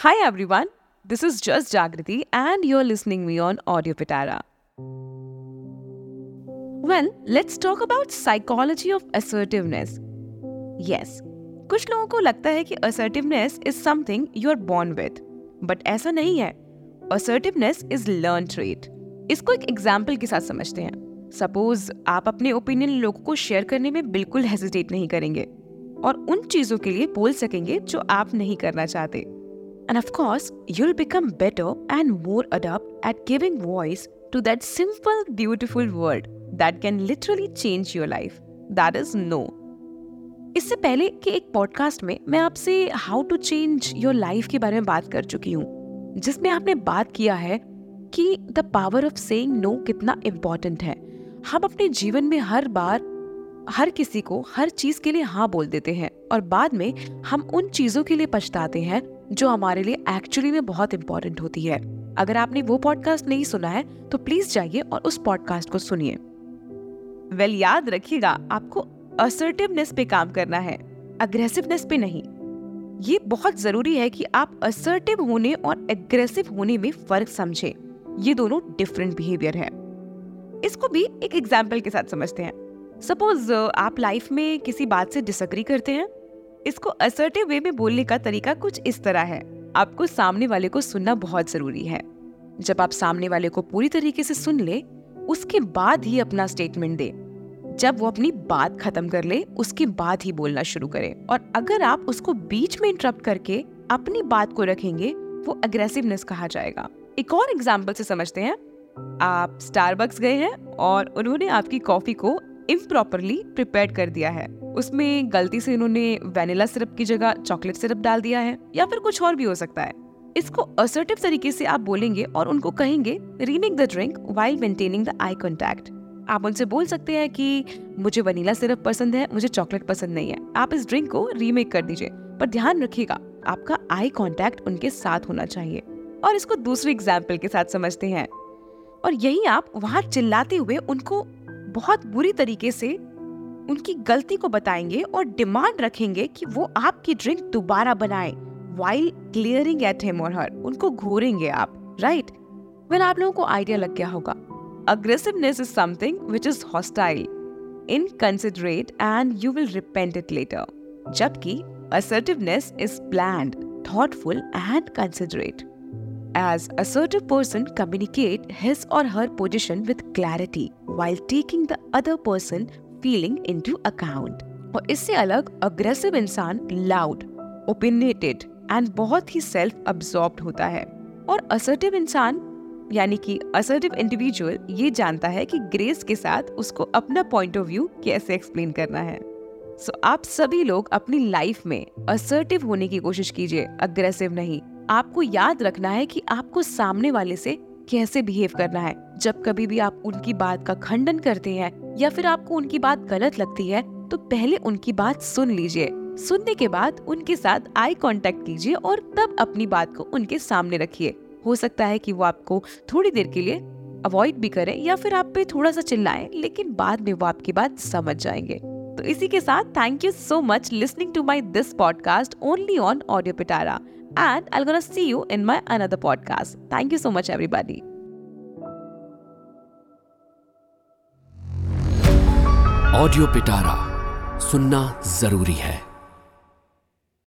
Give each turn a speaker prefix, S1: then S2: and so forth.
S1: Hi everyone, this is Just Jagriti and you're listening me on Audio Pitara. Well, let's talk about psychology of assertiveness. Yes, कुछ लोगों को लगता है कि assertiveness is something you are born with, but ऐसा नहीं है. Assertiveness is learned trait. इसको एक एग्ज़ाम्पल के साथ समझते हैं सपोज़ आप अपने ओपिनियन लोगों को शेयर करने में बिल्कुल हेजिटेट नहीं करेंगे और उन चीज़ों के लिए बोल सकेंगे जो आप नहीं करना चाहते and of course you'll become better and more adept at giving voice to that simple beautiful word that can literally change your life that is no इससे पहले कि एक पॉडकास्ट में मैं आपसे how to change your life के बारे में बात कर चुकी हूँ जिसमें आपने बात किया है कि the power of saying no कितना इम्पोर्टेंट है हम अपने जीवन में हर बार हर किसी को हर चीज़ के लिए हाँ बोल देते हैं और बाद में हम उन चीज़ों के लिए पछताते हैं जो हमारे लिए एक्चुअली में बहुत इंपॉर्टेंट होती है। अगर आपने वो पॉडकास्ट नहीं सुना है तो प्लीज़ जाइए और उस पॉडकास्ट को सुनिए। वेल well, याद रखिएगा आपको असर्टिवनेस पे काम करना है अग्रेसिवनेस पे नहीं। ये बहुत ज़रूरी है कि आप असर्टिव होने और एग्रेसिव होने में फ़र्क समझें। ये दोनों डिफरेंट बिहेवियर है। इसको भी एक एग्ज़ाम्पल के साथ समझते हैं। सपोज़ आप लाइफ में किसी बात से डिसअग्री करते हैं। इसको असर्टिव वे में बोलने का तरीका कुछ इस तरह है। आपको सामने वाले को सुनना बहुत ज़रूरी है। जब आप सामने वाले को पूरी तरीके से सुन ले, उसके बाद ही अपना स्टेटमेंट दे। जब वो अपनी बात खत्म कर ले, उसके बाद ही बोलना शुरू करे। और अगर आप उसको बीच में इंटरप्ट करके अपनी बात को रखेंगे, वो अग्रेसिवनेस कहा जाएगा। एक और एग्ज़ाम्पल से समझते हैं। आप स्टारबक्स गए हैं और उन्होंने आपकी कॉफ़ी को इम्प्रॉपरली प्रिपेयर कर दिया है। उसमें गलती से उन्होंने वेनिला सिरप की जगह चॉकलेट सिरप डाल दिया है, या फिर कुछ और भी हो सकता है। इसको असर्टिव तरीके से आप बोलेंगे और उनको कहेंगे remake the drink while maintaining the eye contact आप उनसे बोल सकते हैं कि, मुझे वनीला सिरप पसंद है, मुझे चॉकलेट पसंद नहीं है। आप इस ड्रिंक को रीमेक कर दीजिए, पर ध्यान रखिएगा, आपका आई कॉन्टैक्ट उनके साथ होना चाहिए। और इसको दूसरे एग्ज़ाम्पल के साथ समझते हैं। और यही आप वहाँ चिल्लाते हुए उनको बहुत बुरी तरीके से उनकी गलती को बताएँगे और डिमांड रखेंगे कि वो आपकी ड्रिंक दोबारा बनाए वाइल क्लियरिंग एट हिम और हर उनको घूरेंगे आप राइट वेल आप लोगों को आइडिया लग गया होगा। Aggressiveness is something which is hostile inconsiderate and you will repent it later जबकि assertiveness is planned, thoughtful and considerate. As assertive person communicate his or her position with clarity while taking the other person feeling into account. और इससे अलग aggressive इंसान loud ओपिनेटेड and बहुत ही self absorb होता है। और assertive इंसान यानी कि असर्टिव इंडिविजुअल ये जानता है कि ग्रेस के साथ उसको अपना पॉइंट ऑफ़ व्यू कैसे एक्सप्लेन करना है। सो so, आप सभी लोग अपनी लाइफ में असर्टिव होने की कोशिश कीजिए अग्रेसिव नहीं। आपको याद रखना है कि आपको सामने वाले से कैसे बिहेव करना है। जब कभी भी आप उनकी बात का खंडन करते हैं या फिर आपको उनकी बात गलत लगती है तो पहले उनकी बात सुन लीजिए। सुनने के बाद उनके साथ आई कांटेक्ट कीजिए और तब अपनी बात को उनके सामने रखिए। हो सकता है कि वो आपको थोड़ी देर के लिए अवॉइड भी करें या फिर आप पे थोड़ा सा चिल्लाएँ, लेकिन बाद में वो आपकी बात समझ जाएँगे। तो इसी के साथ thank you so much listening to my this podcast only on audio Pitara and I gonna see you in my another podcast thank you so much everybody
S2: audio Pitara सुनना ज़रूरी है।